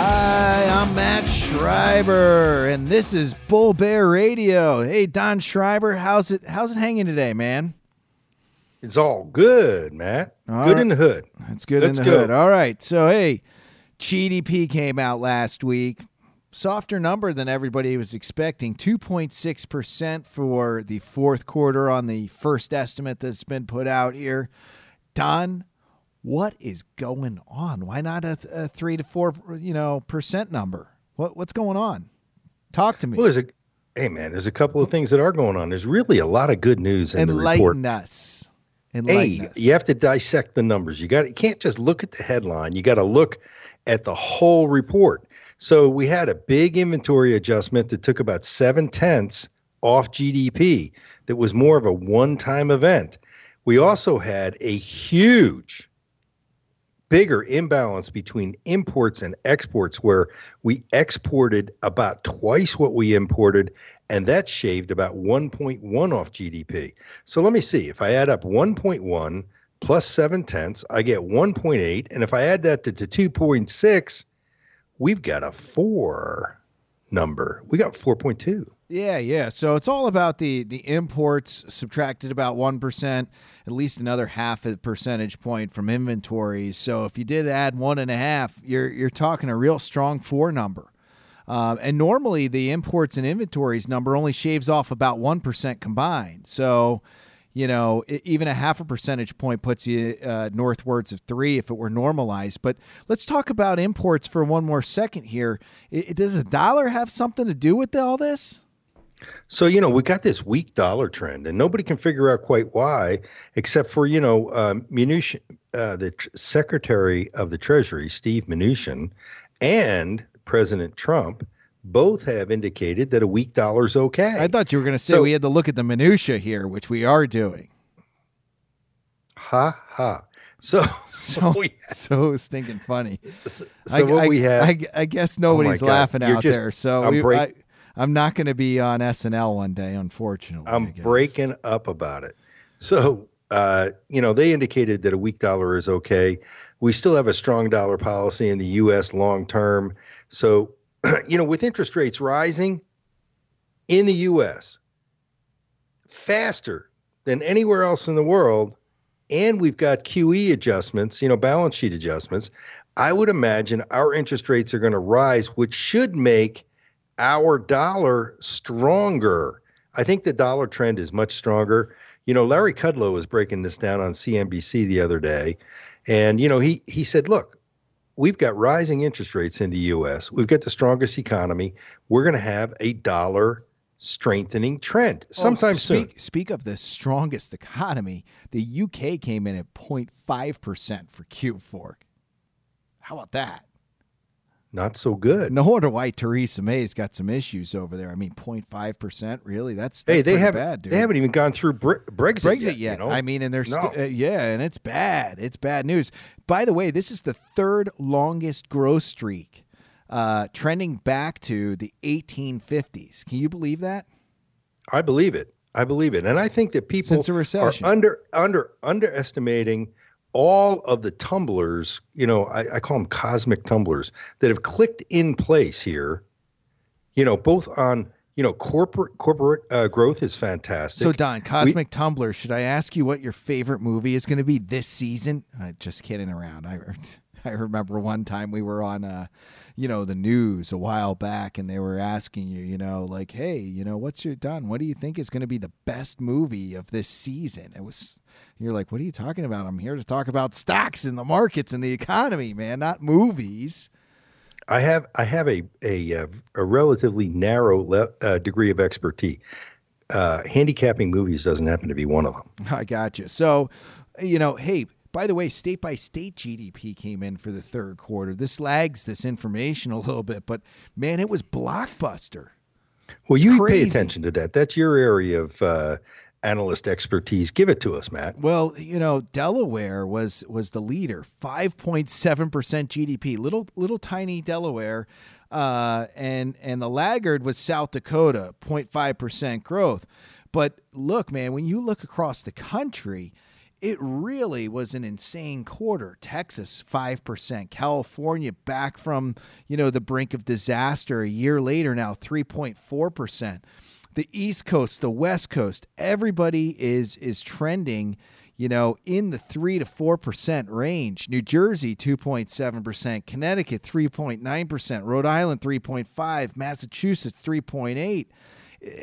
Hi, I'm Matt Schreiber, and this is Bull Bear Radio. Hey, Don Schreiber, how's it? How's it hanging today, man? It's all good, Matt. All good right. in the hood. That's good Let's in the go. hood. All right, so hey, GDP came out last week. Softer number than everybody was expecting. 2.6% for the fourth quarter on the first estimate that's been put out here. Don, what is going on? Why not a, a three to four, you know, percent number? What what's going on? Talk to me. Well, there's a hey man, there's a couple of things that are going on. There's really a lot of good news in the report. Enlighten us. Enlighten Hey, us. you have to dissect the numbers. You got you can't just look at the headline. You got to look at the whole report. So we had a big inventory adjustment that took about seven tenths off GDP. That was more of a one-time event. We also had a huge, bigger imbalance between imports and exports, where we exported about twice what we imported, and that shaved about 1.1 off GDP. So let me see. If I add up 1.1 plus seven tenths, I get 1.8. And if I add that to, to 2.6, we've got a four number. We got 4.2. Yeah, yeah. So it's all about the the imports subtracted about one percent, at least another half a percentage point from inventories. So if you did add one and a half, you're you're talking a real strong four number. Um, and normally the imports and inventories number only shaves off about one percent combined. So you know, even a half a percentage point puts you uh, northwards of three if it were normalized. But let's talk about imports for one more second here. I- does a dollar have something to do with all this? So, you know, we got this weak dollar trend, and nobody can figure out quite why, except for, you know, um, Mnuchin, uh, the tr- Secretary of the Treasury, Steve Mnuchin, and President Trump both have indicated that a weak dollar's okay. I thought you were going to say So- we had to look at the minutia here, which we are doing. ha ha. So, So, we, so stinking funny. so I, what I- we have. I, I guess nobody's God. laughing You're out just- there. So I'm we, break- I'm not going to be on SNL one day, unfortunately. I'm breaking up about it. So, uh, you know, they indicated that a weak dollar is okay. We still have a strong dollar policy in the U.S. long term. So, you know, with interest rates rising in the U.S. faster than anywhere else in the world, and we've got QE adjustments, you know, balance sheet adjustments, I would imagine our interest rates are going to rise, which should make our dollar stronger. I think the dollar trend is much stronger. You know, Larry Kudlow was breaking this down on CNBC the other day, and you know, he he said, "Look, we've got rising interest rates in the U.S. We've got the strongest economy. We're going to have a dollar strengthening trend sometime soon." speak, Speak of the strongest economy. The UK came in at 0.5% for Q4. How about that? Not so good. No wonder why Theresa May's got some issues over there. I mean, 0.5%, really? That's, that's hey, they haven't bad, dude. they haven't even gone through Bre- Brexit, Brexit yet. yet. you know? I mean, and there's No. st- uh, yeah, and it's bad. It's bad news. By the way, this is the third longest growth streak, uh, trending back to the 1850s. Can you believe that? I believe it. I believe it, and I think that people Since the recession. are under under underestimating all of the tumblers. You know, I, I call them cosmic tumblers that have clicked in place here. You know, both on you know corporate corporate uh, growth is fantastic. So, Don, Cosmic Tumbler, should I ask you what your favorite movie is going to be this season? Uh, just kidding around. I, I remember one time we were on, uh, you know, the news a while back, and they were asking you, you know, like, hey, you know, what's your done? What do you think is going to be the best movie of this season? It was. You're like, what are you talking about? I'm here to talk about stocks and the markets and the economy, man, not movies. I have I have a a uh, a relatively narrow le- uh, degree of expertise. Uh, handicapping movies doesn't happen to be one of them. I got you. So, you know, hey, By the way, state by state GDP came in for the third quarter. This lags this information a little bit, but man, it was blockbuster. Well, It's you crazy. pay attention to that. That's your area of uh, analyst expertise. Give it to us, Matt. Well, you know, Delaware was was the leader, five point seven percent GDP, little little tiny Delaware, uh, and and the laggard was South Dakota, 05 percent growth. But look, man, when you look across the country, it really was an insane quarter. Texas, 5%. California, back from, you know, the brink of disaster a year later now, 3.4%. The East Coast, the West Coast, everybody is is trending, you know, in the 3 to 4% range. New Jersey 2.7%, Connecticut 3.9%, Rhode Island 3.5, Massachusetts 3.8.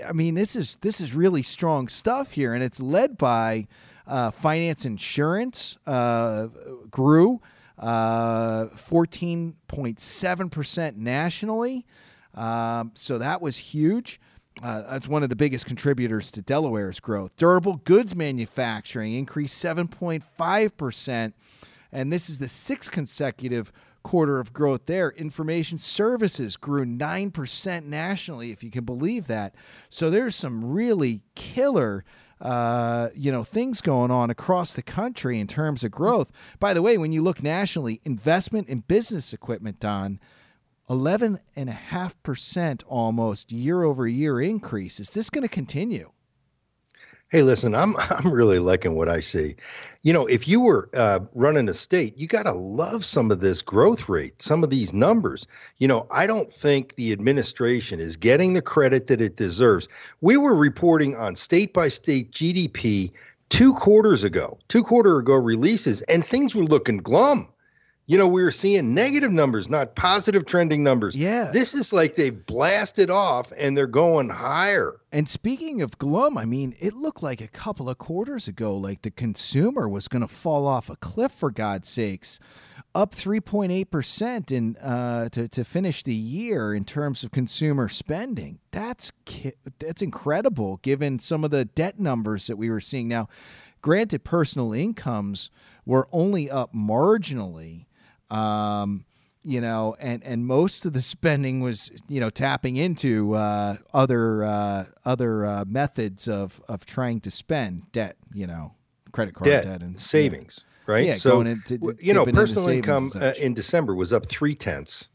I mean, this is this is really strong stuff here, and it's led by uh, finance insurance uh, grew uh, fourteen point seven percent nationally, um, so that was huge. Uh, that's one of the biggest contributors to Delaware's growth. Durable goods manufacturing increased seven point five percent, and this is the sixth consecutive quarter of growth there. Information services grew 9% nationally, if you can believe that. So there's some really killer. Uh, you know things going on across the country in terms of growth. By the way, when you look nationally, investment in business equipment, Don, eleven and a half percent almost year over year increase. Is this going to continue? Hey, listen, I'm I'm really liking what I see. You know, if you were uh, running a state, you got to love some of this growth rate, some of these numbers. You know, I don't think the administration is getting the credit that it deserves. We were reporting on state by state GDP two quarters ago, two quarter ago releases, and things were looking glum. You know, we were seeing negative numbers, not positive trending numbers. Yeah. This is like they blasted off and they're going higher. And speaking of glum, I mean, it looked like a couple of quarters ago, like the consumer was going to fall off a cliff for God's sakes, up 3.8 percent in uh, to to finish the year in terms of consumer spending. That's ki- that's incredible, given some of the debt numbers that we were seeing. Now, granted, personal incomes were only up marginally. Um, you know, and and most of the spending was you know tapping into uh, other uh, other uh, methods of of trying to spend debt, you know, credit card debt, debt, and savings, right? Yeah, so going into- you know, personal income uh, in December was up three tenths.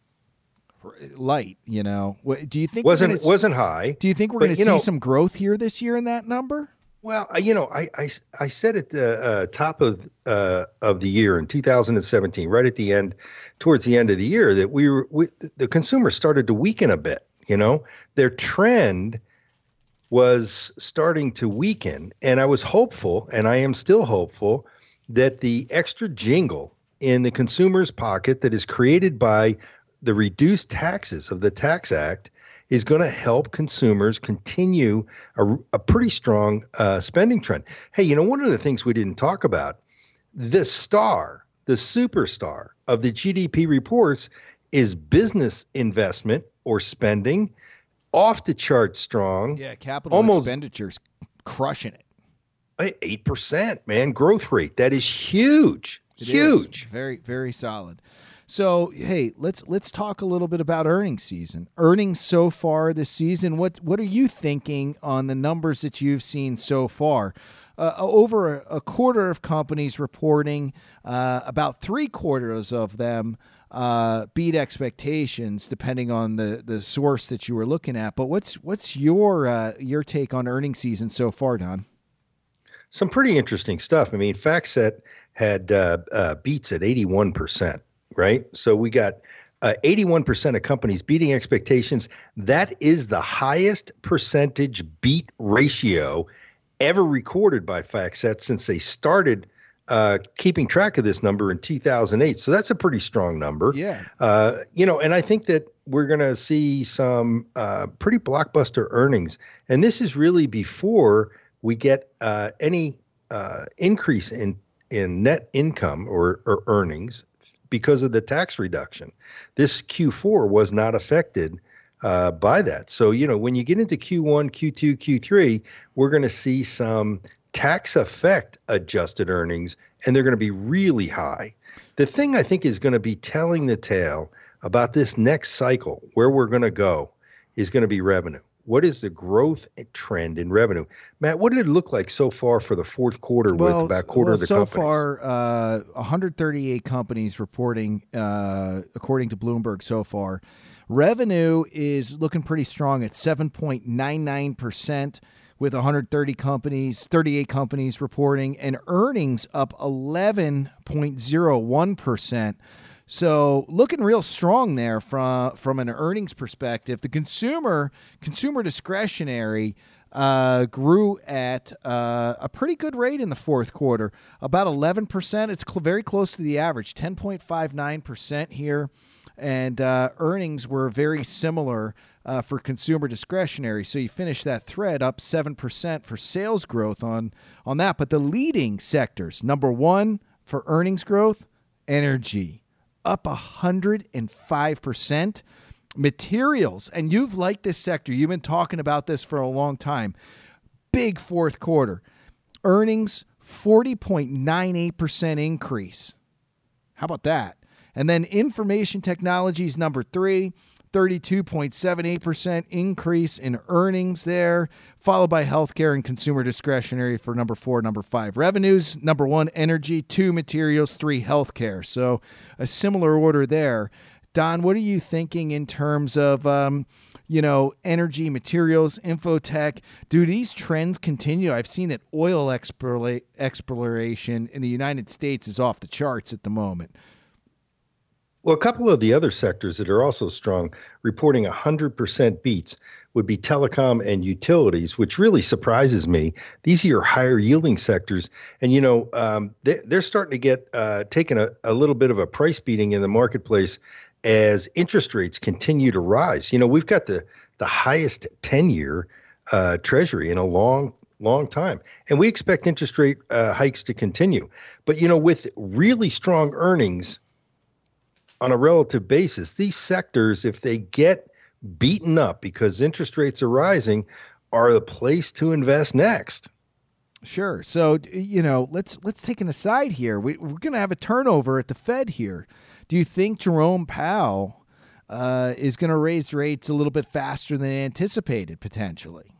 light. You know, do you think wasn't gonna wasn't high. Do you think we're going to see know- some growth here this year in that number? Well, you know, I I, I said at the uh, top of uh, of the year in 2017, right at the end, towards the end of the year, that we were we, the consumer started to weaken a bit. You know, their trend was starting to weaken, and I was hopeful, and I am still hopeful, that the extra jingle in the consumer's pocket that is created by the reduced taxes of the Tax Act is going to help consumers continue a, a pretty strong uh, spending trend. Hey, you know, one of the things we didn't talk about, the star, the superstar of the GDP reports is business investment or spending off the chart strong. Yeah, capital Almost- expenditures crushing it. Eight percent, man, growth rate. That is huge, It is huge. very very solid. So hey, let's let's talk a little bit about earnings season. Earnings so far this season. What what are you thinking on the numbers that you've seen so far? Uh, over a, quarter of companies reporting, uh, about three quarters of them uh, beat expectations, depending on the, the source that you were looking at. But what's what's your uh, your take on earnings season so far, Don? Some pretty interesting stuff. I mean, FactSet had uh, uh, beats at 81%, right? So we got uh, 81% of companies beating expectations. That is the highest percentage beat ratio ever recorded by FactSet since they started uh, keeping track of this number in 2008. So that's a pretty strong number. Yeah. Uh, you know, and I think that we're going to see some uh, pretty blockbuster earnings. And this is really before we get uh, any uh, increase in, in net income or, or earnings because of the tax reduction. This Q4 was not affected uh, by that. So, you know, when you get into Q1, Q2, Q3, we're going to see some tax effect adjusted earnings, and they're going to be really high. The thing I think is going to be telling the tale about this next cycle, where we're going to go, is going to be revenue. What is the growth trend in revenue? Matt, what did it look like so far for the fourth quarter well, with about quarter well, of the so companies? far, uh, 138 companies reporting, uh, according to Bloomberg, so far. Revenue is looking pretty strong at 7.99 percent with 130 companies, 38 companies reporting, and earnings up 11.01%. So looking real strong there from from an earnings perspective. The consumer consumer discretionary uh, grew at uh, a pretty good rate in the fourth quarter, about 11%. It's cl- very close to the average, 10.59% here. And uh, earnings were very similar uh, for consumer discretionary. So you finish that thread up 7% for sales growth on, on that. But the leading sectors, number one for earnings growth, energy, up 105%. Materials, and you've liked this sector. You've been talking about this for a long time. Big fourth quarter. Earnings, 40.98% increase. How about that? And then information technologies, number three, 32.78% increase in earnings there, followed by healthcare and consumer discretionary for number four, number five. Revenues, number one, energy, two, materials, three, healthcare. So a similar order there. Don, what are you thinking in terms of, um, you know, energy, materials, infotech? Do these trends continue? I've seen that oil exploration in the United States is off the charts at the moment. Well, a couple of the other sectors that are also strong, reporting 100% beats, would be telecom and utilities, which really surprises me. These are your higher yielding sectors. And, you know, um, they, are starting to get uh, taken a, a little bit of a price beating in the marketplace as interest rates continue to rise. You know, we've got the, the highest 10 year uh, treasury in a long long time. And we expect interest rate uh, hikes to continue. But, you know, with really strong earnings on a relative basis, these sectors, if they get beaten up because interest rates are rising, are the place to invest next. Sure. So you know, let's let's take an aside here. We, we're going to have a turnover at the Fed here. Do you think Jerome Powell uh, is going to raise rates a little bit faster than anticipated potentially?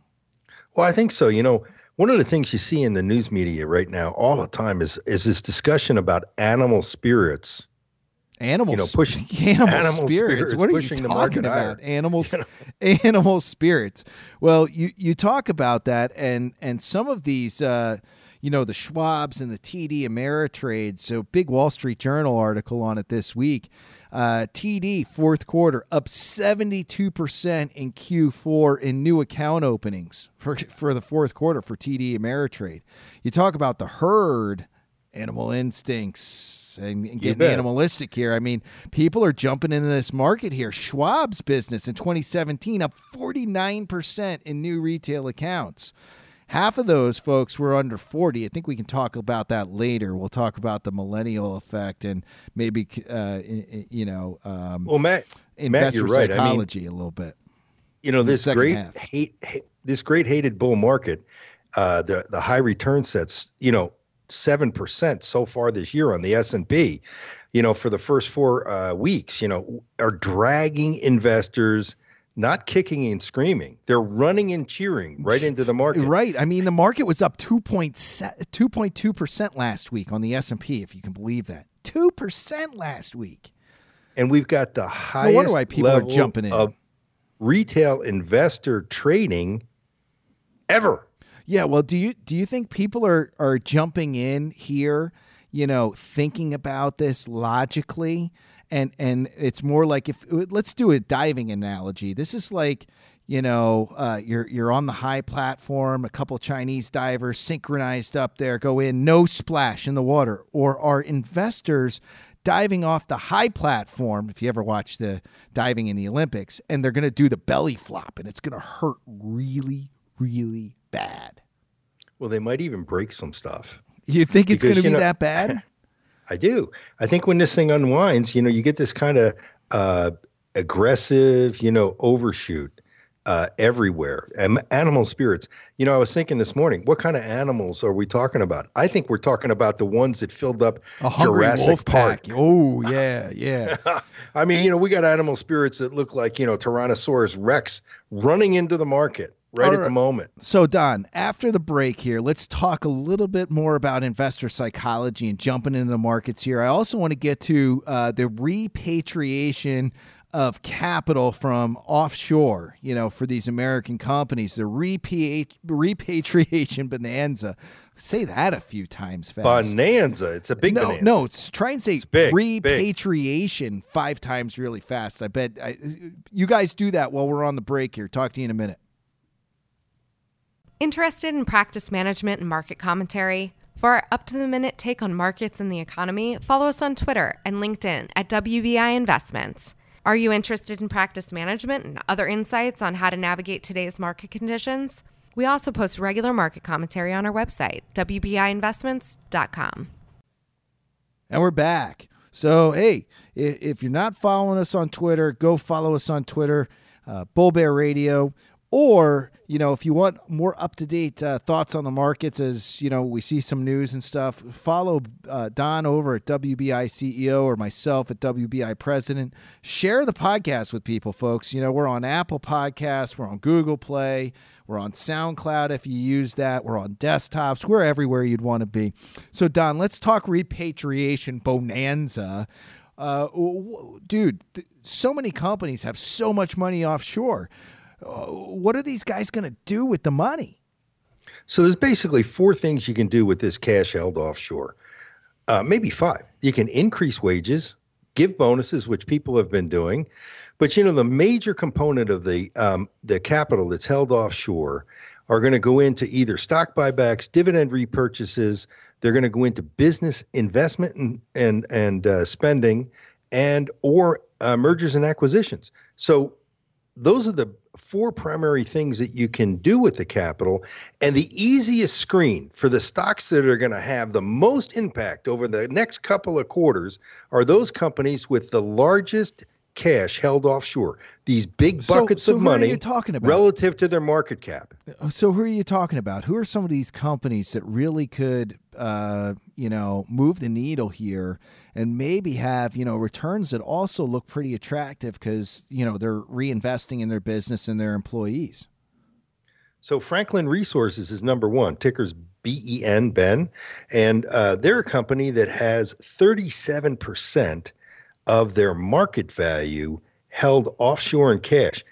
Well, I think so. You know, one of the things you see in the news media right now all the time is is this discussion about animal spirits Animal, you know, pushing animal, animal spirits. spirits. What are you talking about? Animals, animal spirits. Well, you you talk about that, and and some of these, uh, you know, the Schwabs and the TD Ameritrade. So, big Wall Street Journal article on it this week. Uh, TD fourth quarter up 72% in Q4 in new account openings for, for the fourth quarter for TD Ameritrade. You talk about the herd animal instincts and, and getting animalistic here. I mean, people are jumping into this market here. Schwab's business in 2017 up 49% in new retail accounts. Half of those folks were under 40. I think we can talk about that later. We'll talk about the millennial effect and maybe, uh, you know, um, well, Matt, investor Matt, right. psychology I mean, a little bit. You know, this great hate, hate, this great hated bull market, uh, the the high return sets, you know, seven percent so far this year on the S and P. You know, for the first four uh, weeks, you know, are dragging investors not kicking and screaming. They're running and cheering right into the market. Right. I mean, the market was up 2.2 percent last week on the S and P, if you can believe that. Two percent last week. And we've got the highest no wonder why people are jumping in. of retail investor trading ever. Yeah, well, do you do you think people are are jumping in here, you know, thinking about this logically? And and it's more like if let's do a diving analogy. This is like you know, uh, you're you're on the high platform. A couple Chinese divers synchronized up there, go in, no splash in the water. Or are investors diving off the high platform? If you ever watch the diving in the Olympics, and they're going to do the belly flop, and it's going to hurt really, really bad. Well, they might even break some stuff. You think it's going to be know, that bad? I do. I think when this thing unwinds, you know, you get this kind of uh, aggressive, you know, overshoot. uh, everywhere. Um, animal spirits. You know, I was thinking this morning, what kind of animals are we talking about? I think we're talking about the ones that filled up Jurassic wolf Park. pack. Oh yeah, yeah. I mean, you know, we got animal spirits that look like, you know, Tyrannosaurus Rex running into the market right All at the moment. So, Don, after the break here, let's talk a little bit more about investor psychology and jumping into the markets here. I also want to get to uh, the repatriation of capital from offshore, you know, for these American companies, the repatri- repatriation bonanza. Say that a few times fast. Bonanza. It's a big no, bonanza. no, it's try and say big, big. repatriation five times really fast. I bet I, you guys do that while we're on the break here. Talk to you in a minute. Interested in practice management and market commentary? For our up to the minute take on markets and the economy, follow us on Twitter and LinkedIn at WBI Investments. Are you interested in practice management and other insights on how to navigate today's market conditions? We also post regular market commentary on our website, WBIinvestments.com. And we're back. So, hey, if you're not following us on Twitter, go follow us on Twitter, uh, Bull Bear Radio. Or, you know, if you want more up to date uh, thoughts on the markets as, you know, we see some news and stuff, follow uh, Don over at WBI CEO or myself at WBI President. Share the podcast with people, folks. You know, we're on Apple Podcasts, we're on Google Play, we're on SoundCloud if you use that, we're on desktops, we're everywhere you'd want to be. So, Don, let's talk repatriation bonanza. Uh, dude, th- so many companies have so much money offshore. Uh, what are these guys going to do with the money? So there's basically four things you can do with this cash held offshore. Uh, maybe five. You can increase wages, give bonuses, which people have been doing. But you know, the major component of the um, the capital that's held offshore are going to go into either stock buybacks, dividend repurchases. They're going to go into business investment and and and uh, spending, and or uh, mergers and acquisitions. So those are the four primary things that you can do with the capital. And the easiest screen for the stocks that are going to have the most impact over the next couple of quarters are those companies with the largest cash held offshore. These big buckets so of who are money talking about? relative to their market cap. So, who are you talking about? Who are some of these companies that really could, uh, you know, move the needle here and maybe have, you know, returns that also look pretty attractive because, you know, they're reinvesting in their business and their employees? So Franklin Resources is number one. Ticker's BEN, Ben, and uh, they're a company that has 37% of their market value held offshore in cash.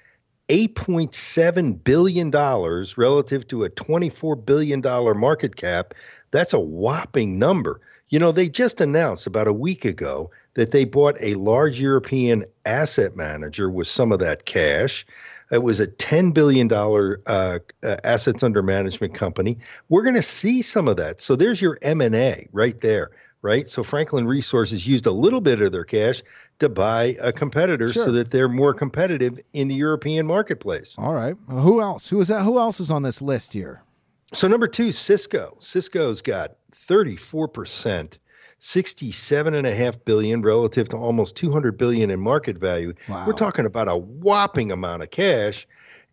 $8.7 billion relative to a $24 billion market cap. That's a whopping number. You know, they just announced about a week ago that they bought a large European asset manager with some of that cash. It was a $10 billion uh, uh, assets under management company. We're going to see some of that. So there's your M&A right there, right? So Franklin Resources used a little bit of their cash to buy a competitor Sure. so that they're more competitive in the European marketplace. All right. Well, who else? Who is that? Who else is on this list here? So number two, Cisco. Cisco's got 34%, 67.5 billion relative to almost 200 billion in market value. Wow. We're talking about a whopping amount of cash.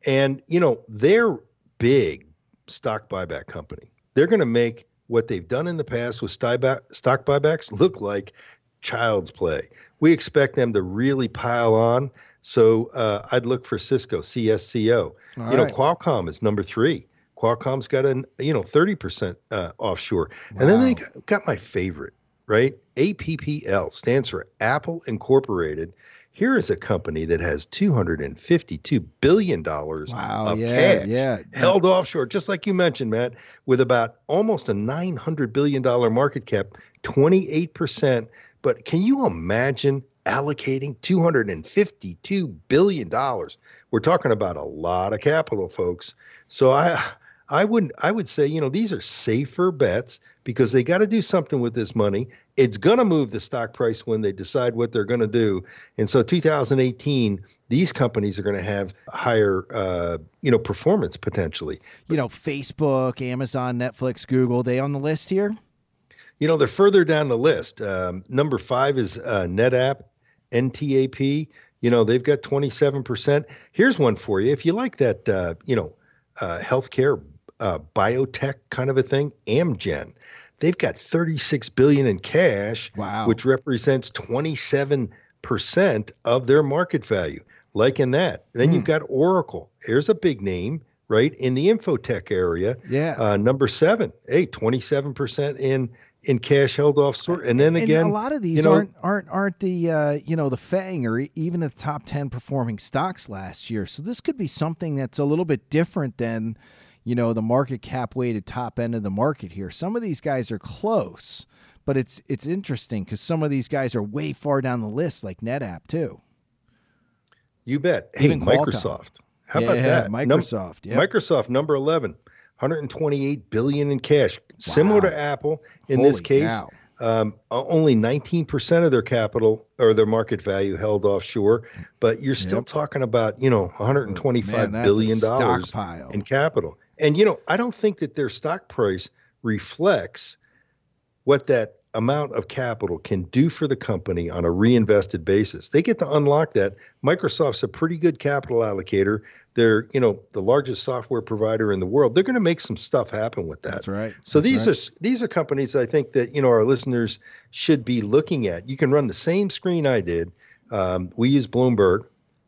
And, you know, they're big stock buyback company. They're going to make what they've done in the past with stock stock buybacks look like child's play. We expect them to really pile on. So uh, I'd look for Cisco, CSCO. All you know, right. Qualcomm is number three. Qualcomm's got an you know 30% uh, offshore. And then they got, got my favorite, right? APPL stands for Apple Incorporated. Here is a company that has 252 billion dollars Wow. of yeah. cash Yeah. held offshore, just like you mentioned, Matt, with about almost a nine hundred billion dollar market cap, twenty eight percent. But can you imagine allocating two hundred and fifty two billion dollars? We're talking about a lot of capital, folks. So I. I wouldn't I would say you know these are safer bets because they got to do something with this money. It's going to move the stock price when they decide what they're going to do. And so 2018, these companies are going to have higher uh, you know performance potentially. You know, Facebook, Amazon, Netflix, Google, they on the list here? You know, they're further down the list. Um, number five is uh, NetApp, NTAP. You know, they've got 27%. Here's one for you. If you like that, uh, you know, uh, healthcare, uh, biotech kind of a thing, Amgen, they've got 36 billion in cash, wow. which represents 27% of their market value. Like in that. Then you've got Oracle. Here's a big name, right? In the infotech area. Yeah. Uh, number seven, hey, 27% in in cash held offshore. And then again, and a lot of these you know, aren't aren't aren't the uh, you know the Fang or even the top ten performing stocks last year. So this could be something that's a little bit different than you know the market cap weighted top end of the market here. Some of these guys are close, but it's it's interesting because some of these guys are way far down the list, like NetApp too. You bet. Hey, Even Qualcomm. Microsoft. How Yeah, about that? Num- Microsoft, yep. Microsoft number 11, 128 billion in cash. Similar to Apple in this case. cow. Um, only 19% of their capital or their market value held offshore, but you're still Yep. talking about, you know, 125 Man, billion dollars in capital. And you know, I don't think that their stock price reflects what that amount of capital can do for the company on a reinvested basis. They get to unlock that. Microsoft's a pretty good capital allocator. They're, you know, the largest software provider in the world. They're going to make some stuff happen with that. That's right. So That's these right. are these are companies I think that you know our listeners should be looking at. You can run the same screen I did. Um, we use Bloomberg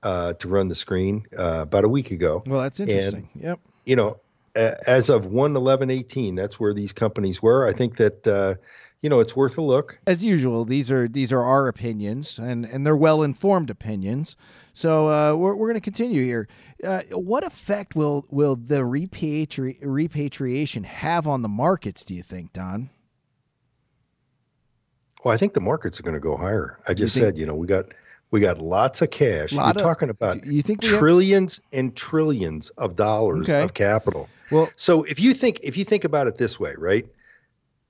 uh, to run the screen uh, about a week ago. well, that's interesting. yep. You know, as of 1 11 18, that's where these companies were. I think that uh, you know it's worth a look. as usual, these are these are our opinions, and and they're well informed opinions. So uh, we're we're going to continue here. Uh, what effect will will the repatri- repatriation have on the markets? Do you think, Don? Well, I think the markets are going to go higher. I just said, you know, we got we got lots of cash. Lot You're of- talking about you think we have- trillions and trillions of dollars Okay. of capital. Well, So if you think if you think about it this way, right?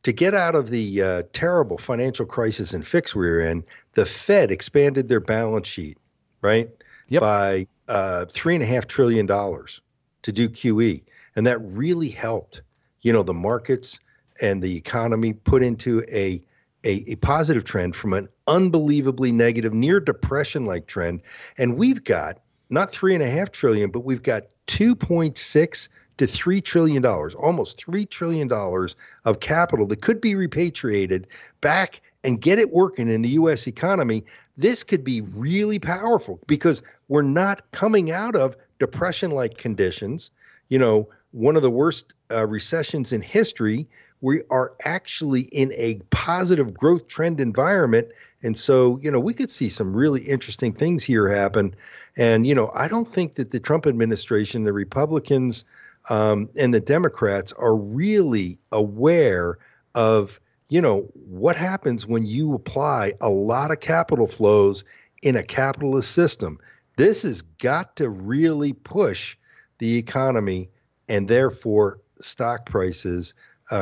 To get out of the uh, terrible financial crisis and fix we were in, the Fed expanded their balance sheet, right, Yep. by uh, three and a half trillion dollars to do QE, and that really helped, you know, the markets and the economy put into a a, a positive trend from an unbelievably negative, near depression-like trend, and we've got not three and a half trillion, but we've got 2.6 to three trillion dollars, almost three trillion dollars of capital that could be repatriated back and get it working in the U.S. economy. This could be really powerful because we're not coming out of depression-like conditions. You know, one of the worst uh, recessions in history. We are actually in a positive growth trend environment. And so, you know, we could see some really interesting things here happen. And, you know, I don't think that the Trump administration, the Republicans, um, and the Democrats are really aware of, you know, what happens when you apply a lot of capital flows in a capitalist system. This has got to really push the economy and therefore stock prices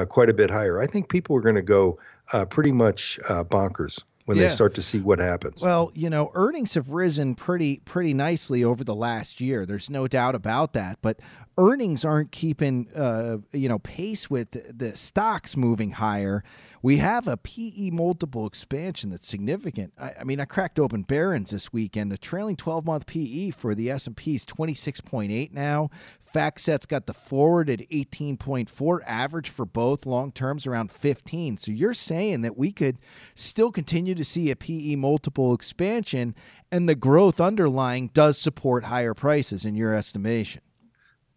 quite a bit higher. I think people are going to go uh, pretty much uh, bonkers when Yeah. they start to see what happens. Well, you know, earnings have risen pretty pretty nicely over the last year. There's no doubt about that. But earnings aren't keeping uh, you know pace with the, the stocks moving higher. We have a PE multiple expansion that's significant. I, I mean, I cracked open Barron's this weekend. The trailing 12 month PE for the S and P is 26.8 now. FactSet's got the forward at 18.4, average for both long terms around 15. So you're saying that we could still continue to see a PE multiple expansion and the growth underlying does support higher prices in your estimation.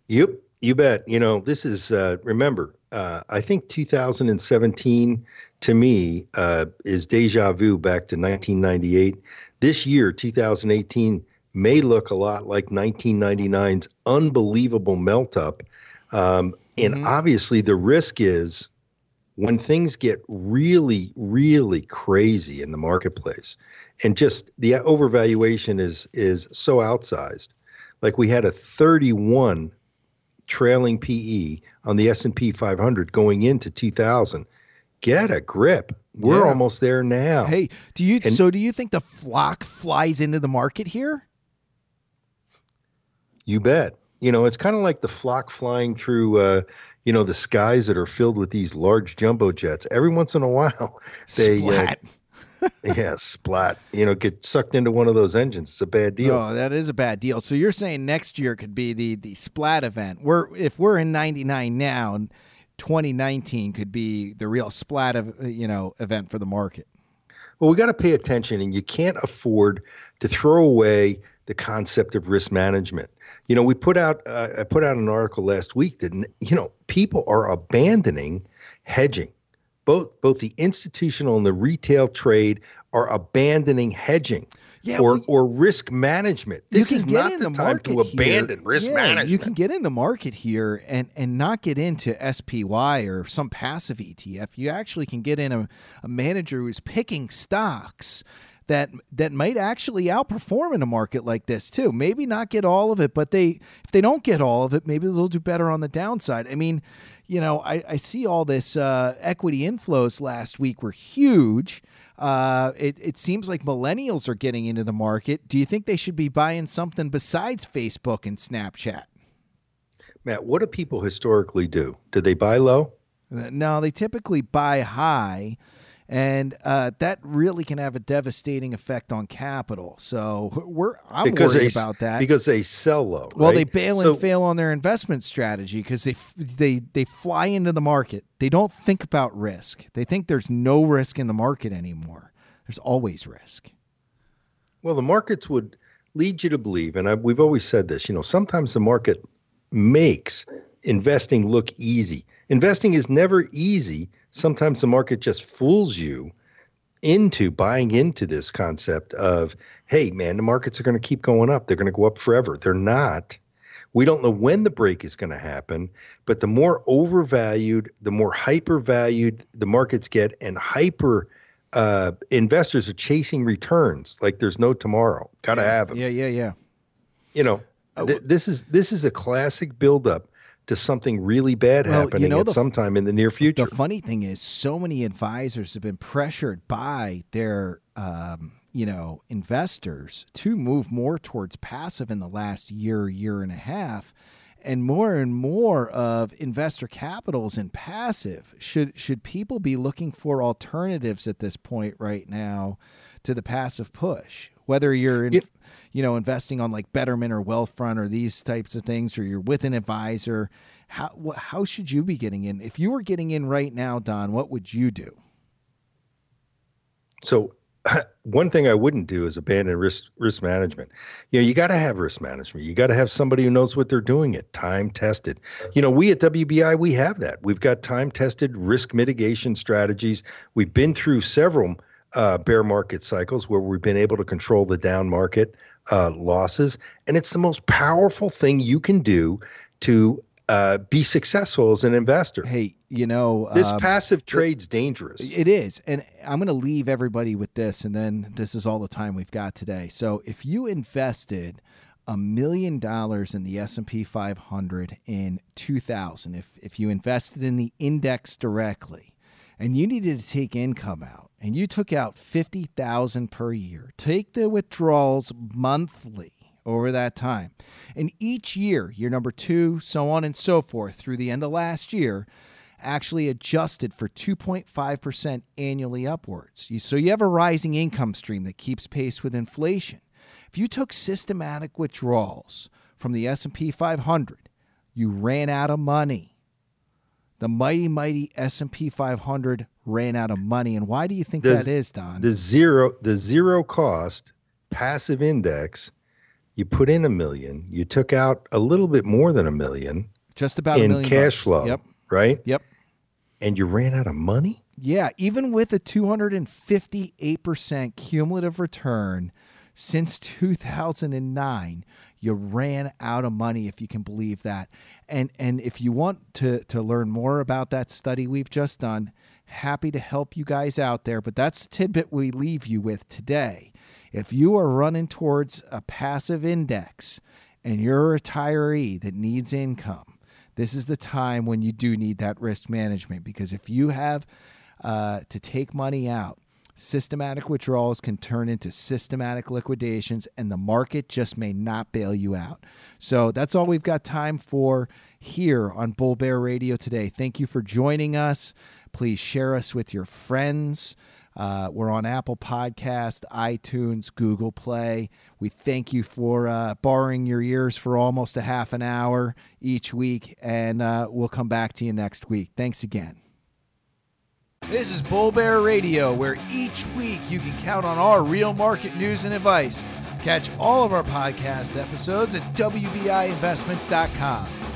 Yep, you bet. You know, this is uh, remember. Uh, I think 2017 to me uh, is deja vu back to 1998. This year, 2018, may look a lot like 1999's unbelievable melt up. Um, and obviously, the risk is when things get really, really crazy in the marketplace, and just the overvaluation is is so outsized. Like we had a 31 trailing PE on the S&P 500 going into 2000. Get a grip. We're Yeah. almost there now. Hey, do you And- so do you think the flock flies into the market here? You bet. You know, it's kind of like the flock flying through, uh, you know, the skies that are filled with these large jumbo jets. Every once in a while, they uh, yeah, splat. You know, get sucked into one of those engines. It's a bad deal. Oh, that is a bad deal. So you're saying next year could be the the splat event. We're if we're in 99 now, 2019 could be the real splat of you know event for the market. Well, we got to pay attention, and you can't afford to throw away the concept of risk management. You know, we put out uh, I put out an article last week that you know people are abandoning hedging. Both both the institutional and the retail trade are abandoning hedging. Yeah, or well, or risk management. This is not the, the time to abandon here. risk Yeah, management. You can get in the market here and and not get into SPY or some passive ETF. You actually can get in a, a manager who's picking stocks that that might actually outperform in a market like this too. Maybe not get all of it, but they if they don't get all of it, maybe they'll do better on the downside. I mean, you know, I, I see all this uh, equity inflows last week were huge. Uh, it, it seems like millennials are getting into the market. Do you think they should be buying something besides Facebook and Snapchat? Matt, what do people historically do? Do they buy low? No, they typically buy high, and uh, that really can have a devastating effect on capital. So we're I'm because worried they, about that. because they sell low. well, right? they bail So- and fail on their investment strategy because they f- they they fly into the market. They don't think about risk. They think there's no risk in the market anymore. There's always risk. Well, the markets would lead you to believe, and I, we've always said this. You know, sometimes the market makes investing look easy. Investing is never easy. Sometimes the market just fools you into buying into this concept of, hey, man, the markets are going to keep going up. They're going to go up forever. They're not. We don't know when the break is going to happen, but the more overvalued, the more hypervalued the markets get, and hyper uh, investors are chasing returns like there's no tomorrow. Got to have them. Yeah, yeah, yeah. You know, th- this is this is a classic buildup to something really bad Well, you know, at the- some time in the near future. The funny thing is, so many advisors have been pressured by their, um, you know, investors to move more towards passive in the last year, year and a half, and more and more of investor capitals in passive. Should should people be looking for alternatives at this point right now to the passive push? Whether you're in, you know, investing on like Betterment or Wealthfront or these types of things, or you're with an advisor, how how should you be getting in? If you were getting in right now, Don, what would you do? So one thing I wouldn't do is abandon risk risk management. You know, you got to have risk management. You got to have somebody who knows what they're doing. It time tested. You know, we at WBI we have that. We've got time tested risk mitigation strategies. We've been through several uh, bear market cycles where we've been able to control the down market uh, losses, and it's the most powerful thing you can do to uh, be successful as an investor. Hey, you know, This um, passive trade's dangerous. It is. And I'm going to leave everybody with this, and then this is all the time we've got today. So if you invested a million dollars in the S&P 500 in 2000, if, if you invested in the index directly, and you needed to take income out, and you took out 50000 per year, take the withdrawals monthly over that time. And each year, year number two, so on and so forth, through the end of last year, actually adjusted for 2.5% annually upwards. So you have a rising income stream that keeps pace with inflation. If you took systematic withdrawals from the S&P 500, you ran out of money. The mighty mighty S&P 500 ran out of money and why do you think Does- that is, Don? the zero the zero cost passive index you put in a million you took out a little bit more than a million Just about a in cash bucks. flow Yep. right Yep. and you ran out of money Yeah, even with a 258% cumulative return since 2009, you ran out of money if you can believe that. And and if you want to to learn more about that study we've just done, happy to help you guys out there, but that's the tidbit we leave you with today. If you are running towards a passive index and you're a retiree that needs income, this is the time when you do need that risk management because if you have uh, to take money out, systematic withdrawals can turn into systematic liquidations, and the market just may not bail you out. So that's all we've got time for here on Bull Bear Radio today. Thank you for joining us. Please share us with your friends. Uh, we're on Apple Podcast, iTunes, Google Play. We thank you for uh, borrowing your ears for almost a half an hour each week, and uh, we'll come back to you next week. Thanks again. This is Bull Bear Radio, where each week you can count on our real market news and advice. Catch all of our podcast episodes at WBIinvestments.com.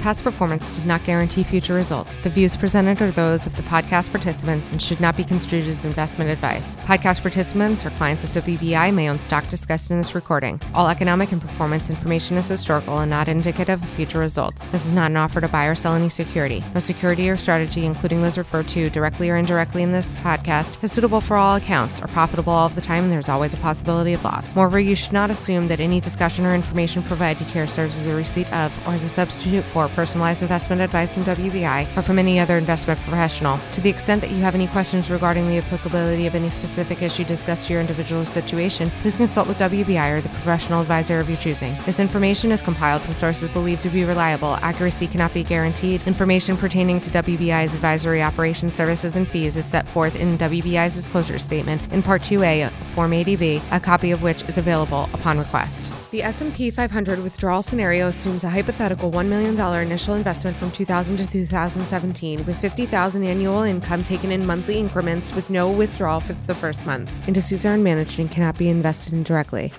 Past performance does not guarantee future results. The views presented are those of the podcast participants and should not be construed as investment advice. Podcast participants or clients of WBI may own stock discussed in this recording. All economic and performance information is historical and not indicative of future results. This is not an offer to buy or sell any security. No security or strategy, including those referred to directly or indirectly in this podcast, is suitable for all accounts, are profitable all the time, and there's always a possibility of loss. Moreover, you should not assume that any discussion or information provided here serves as a receipt of or as a substitute for personalized investment advice from WBI or from any other investment professional. To the extent that you have any questions regarding the applicability of any specific issue discussed to your individual situation, please consult with WBI or the professional advisor of your choosing. This information is compiled from sources believed to be reliable. Accuracy cannot be guaranteed. Information pertaining to WBI's advisory operations, services, and fees is set forth in WBI's disclosure statement in Part 2A Form ADV, a copy of which is available upon request. The S&P 500 withdrawal scenario assumes a hypothetical $1 million initial investment from 2000 to 2017 with 50,000 annual income taken in monthly increments with no withdrawal for the first month. Indices are unmanaged and cannot be invested in directly.